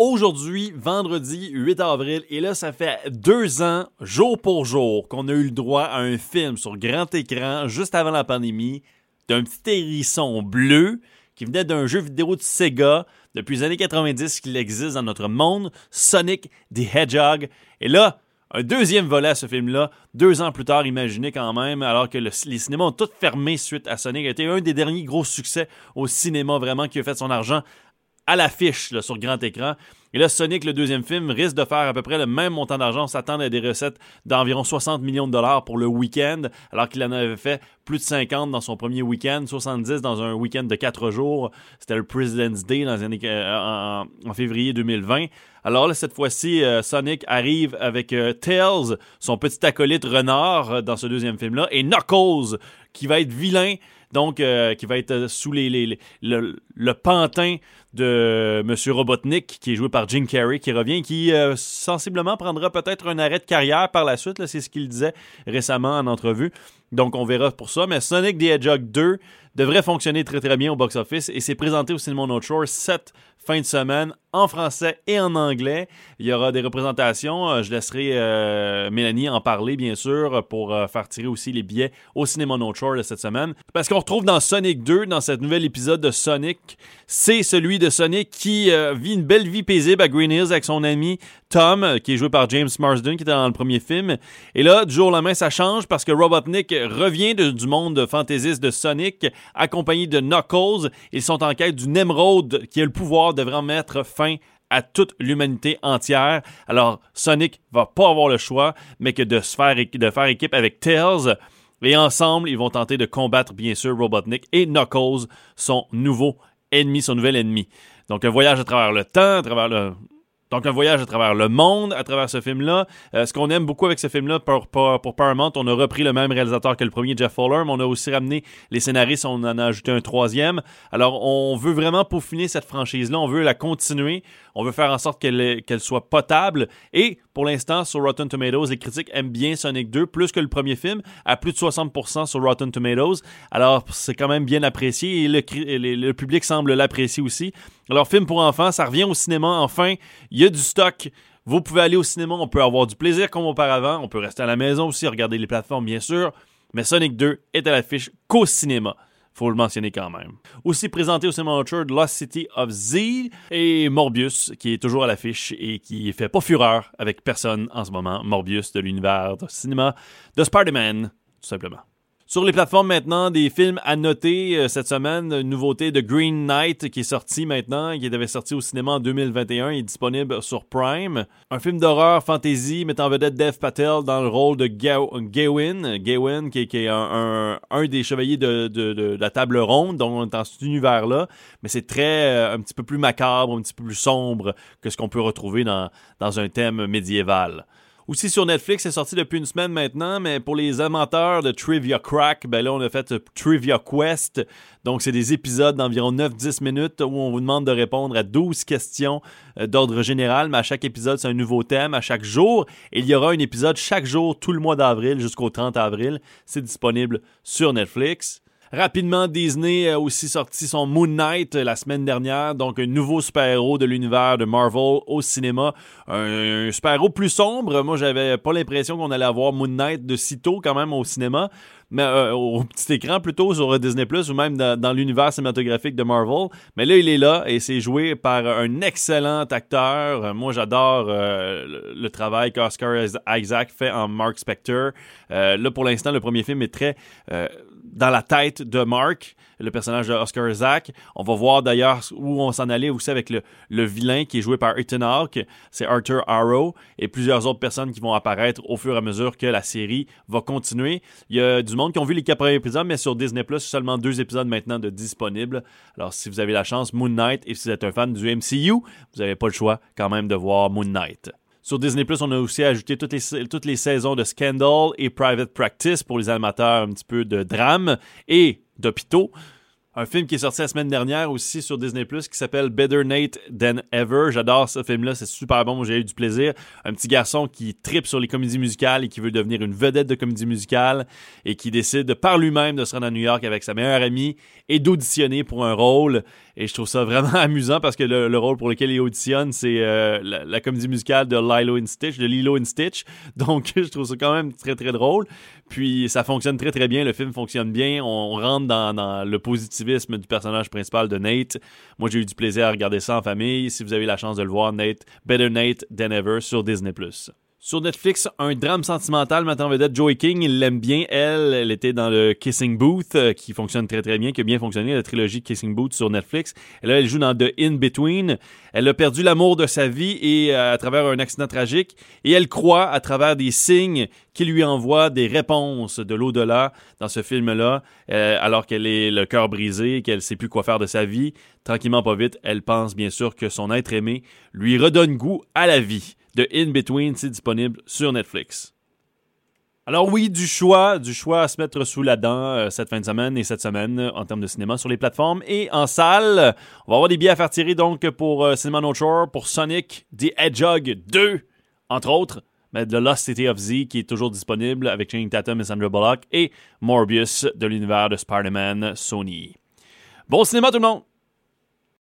aujourd'hui, vendredi 8 avril, et là, ça fait deux ans, jour pour jour, qu'on a eu le droit à un film sur grand écran, juste avant la pandémie, d'un petit hérisson bleu qui venait d'un jeu vidéo de Sega depuis les années 90 qu'il existe dans notre monde, Sonic the Hedgehog. Et là, un deuxième volet à ce film-là, deux ans plus tard, imaginez quand même, alors que les cinémas ont tous fermé suite à Sonic, a été un des derniers gros succès au cinéma vraiment qui a fait son argent à l'affiche sur grand écran. Et là, Sonic, le deuxième film, risque de faire à peu près le même montant d'argent. On s'attend à des recettes d'environ 60 millions de dollars pour le week-end, alors qu'il en avait fait plus de 50 dans son premier week-end, 70 dans un week-end de 4 jours. C'était le President's Day dans euh, en, février 2020. Alors là, cette fois-ci, euh, Sonic arrive avec euh, Tails, son petit acolyte renard dans ce deuxième film-là, et Knuckles, qui va être vilain donc euh, qui va être euh, sous les, le, pantin de M. Robotnik, qui est joué par Jim Carrey, qui revient, qui euh, sensiblement prendra peut-être un arrêt de carrière par la suite. C'est ce qu'il disait récemment en entrevue. Donc on verra pour ça. Mais Sonic the Hedgehog 2 devrait fonctionner très très bien au box-office et c'est présenté au Cinéma North Shore cette fin de semaine en français et en anglais. Il y aura des représentations. Euh, je laisserai euh, Mélanie en parler, bien sûr, pour faire tirer aussi les billets au Cinéma No Shore de cette semaine. Parce qu'on retrouve dans Sonic 2, dans cet nouvel épisode de Sonic, c'est celui de Sonic qui vit une belle vie paisible à Green Hills avec son ami Tom, qui est joué par James Marsden, qui était dans le premier film. Et là, du jour au lendemain, ça change parce que Robotnik revient du monde fantaisiste de Sonic, accompagné de Knuckles. Ils sont en quête du Nemrod, qui a le pouvoir de vraiment mettre fin à toute l'humanité entière. Alors, Sonic va pas avoir le choix, mais que de se faire, de faire équipe avec Tails. Et ensemble, ils vont tenter de combattre, bien sûr, Robotnik et Knuckles, son nouveau ennemi, son nouvel ennemi. Donc, un voyage à travers le temps, à travers le, donc, un voyage à travers le monde, à travers ce film-là. Euh, ce qu'on aime beaucoup avec ce film-là, pour, pour, Paramount, on a repris le même réalisateur que le premier, Jeff Fowler, mais on a aussi ramené les scénaristes, on en a ajouté un troisième. Alors, on veut vraiment peaufiner cette franchise-là, on veut la continuer, on veut faire en sorte qu'elle qu'elle soit potable. Et pour l'instant, sur Rotten Tomatoes, les critiques aiment bien Sonic 2 plus que le premier film, à plus de 60% sur Rotten Tomatoes. Alors, c'est quand même bien apprécié et le, le public semble l'apprécier aussi. Alors, film pour enfants, ça revient au cinéma enfin. Il y a du stock. Vous pouvez aller au cinéma, on peut avoir du plaisir comme auparavant. On peut rester à la maison aussi, regarder les plateformes, bien sûr. Mais Sonic 2 est à l'affiche qu'au cinéma faut le mentionner quand même. Aussi présenté au cinéma de Lost City of Z et Morbius, qui est toujours à l'affiche et qui fait pas fureur avec personne en ce moment. Morbius de l'univers de cinéma de Spider-Man, tout simplement. Sur les plateformes maintenant, des films à noter euh, cette semaine. Une nouveauté de Green Knight qui est sorti maintenant, qui avait sorti au cinéma en 2021 est disponible sur Prime. Un film d'horreur fantasy mettant en vedette Dev Patel dans le rôle de Gawain. Gawain qui, est un, des chevaliers de, la table ronde, donc on est dans cet univers-là. Mais c'est très, euh, un petit peu plus macabre, un petit peu plus sombre que ce qu'on peut retrouver dans, dans un thème médiéval. Aussi sur Netflix, c'est sorti depuis une semaine maintenant, mais pour les amateurs de Trivia Crack, ben là, on a fait Trivia Quest. Donc, c'est des épisodes d'environ 9-10 minutes où on vous demande de répondre à 12 questions euh, d'ordre général, mais à chaque épisode, c'est un nouveau thème à chaque jour. Il y aura un épisode chaque jour tout le mois d'avril jusqu'au 30 avril. C'est disponible sur Netflix. Rapidement, Disney a aussi sorti son Moon Knight la semaine dernière, donc un nouveau super-héros de l'univers de Marvel au cinéma. Un, super-héros plus sombre. Moi, j'avais pas l'impression qu'on allait avoir Moon Knight de sitôt quand même au cinéma, mais euh, au petit écran plutôt sur Disney Plus ou même dans, l'univers cinématographique de Marvel. Mais là, il est là et c'est joué par un excellent acteur. Moi, j'adore euh, le, travail qu'Oscar Isaac fait en Mark Spector. Euh, là, pour l'instant, le premier film est très dans la tête de Mark, le personnage de Oscar. On va voir d'ailleurs où on s'en allait aussi avec le, le, vilain qui est joué par Ethan Hawke, c'est Arthur Arrow, et plusieurs autres personnes qui vont apparaître au fur et à mesure que la série va continuer. Il y a du monde qui ont vu les quatre premiers épisodes, mais sur Disney Plus, seulement deux épisodes maintenant de disponibles. Alors si vous avez la chance, Moon Knight, et si vous êtes un fan du MCU, vous n'avez pas le choix quand même de voir Moon Knight. Sur Disney Plus, on a aussi ajouté toutes les, saisons de Scandal et Private Practice pour les amateurs un petit peu de drame et d'hôpitaux. Un film qui est sorti la semaine dernière aussi sur Disney Plus qui s'appelle Better Nate Than Ever. J'adore ce film-là, c'est super bon, j'ai eu du plaisir. Un petit garçon qui tripe sur les comédies musicales et qui veut devenir une vedette de comédie musicale et qui décide par lui-même de se rendre à New York avec sa meilleure amie et d'auditionner pour un rôle. Et je trouve ça vraiment amusant parce que le, rôle pour lequel il auditionne, c'est euh, la, comédie musicale de Lilo and Stitch, de Lilo and Stitch. Donc, je trouve ça quand même très, très drôle. Puis, ça fonctionne très, très bien. Le film fonctionne bien. On rentre dans, dans le positivisme du personnage principal de Nate. Moi, j'ai eu du plaisir à regarder ça en famille. Si vous avez la chance de le voir, Nate, Better Nate Than Ever sur Disney+. Sur Netflix, un drame sentimental maintenant vedette Joey King, il l'aime bien. Elle, elle était dans le Kissing Booth, euh, qui fonctionne très très bien, qui a bien fonctionné, la trilogie Kissing Booth sur Netflix. Et là, elle joue dans The In-Between. Elle a perdu l'amour de sa vie et euh, à travers un accident tragique. Et elle croit, à travers des signes qui lui envoient des réponses de l'au-delà dans ce film-là, euh, alors qu'elle est le cœur brisé, qu'elle sait plus quoi faire de sa vie. Tranquillement, pas vite, elle pense bien sûr que son être aimé lui redonne goût à la vie de In Between, c'est disponible sur Netflix. Alors oui, du choix, du choix à se mettre sous la dent euh, cette fin de semaine et cette semaine euh, en termes de cinéma sur les plateformes et en salle. On va avoir des billets à faire tirer donc pour euh, Cinema No Shore, pour Sonic, The Hedgehog 2, entre autres, mais The Lost City of Z qui est toujours disponible avec Channing Tatum et Sandra Bullock et Morbius de l'univers de Spider-Man Sony. Bon cinéma tout le monde!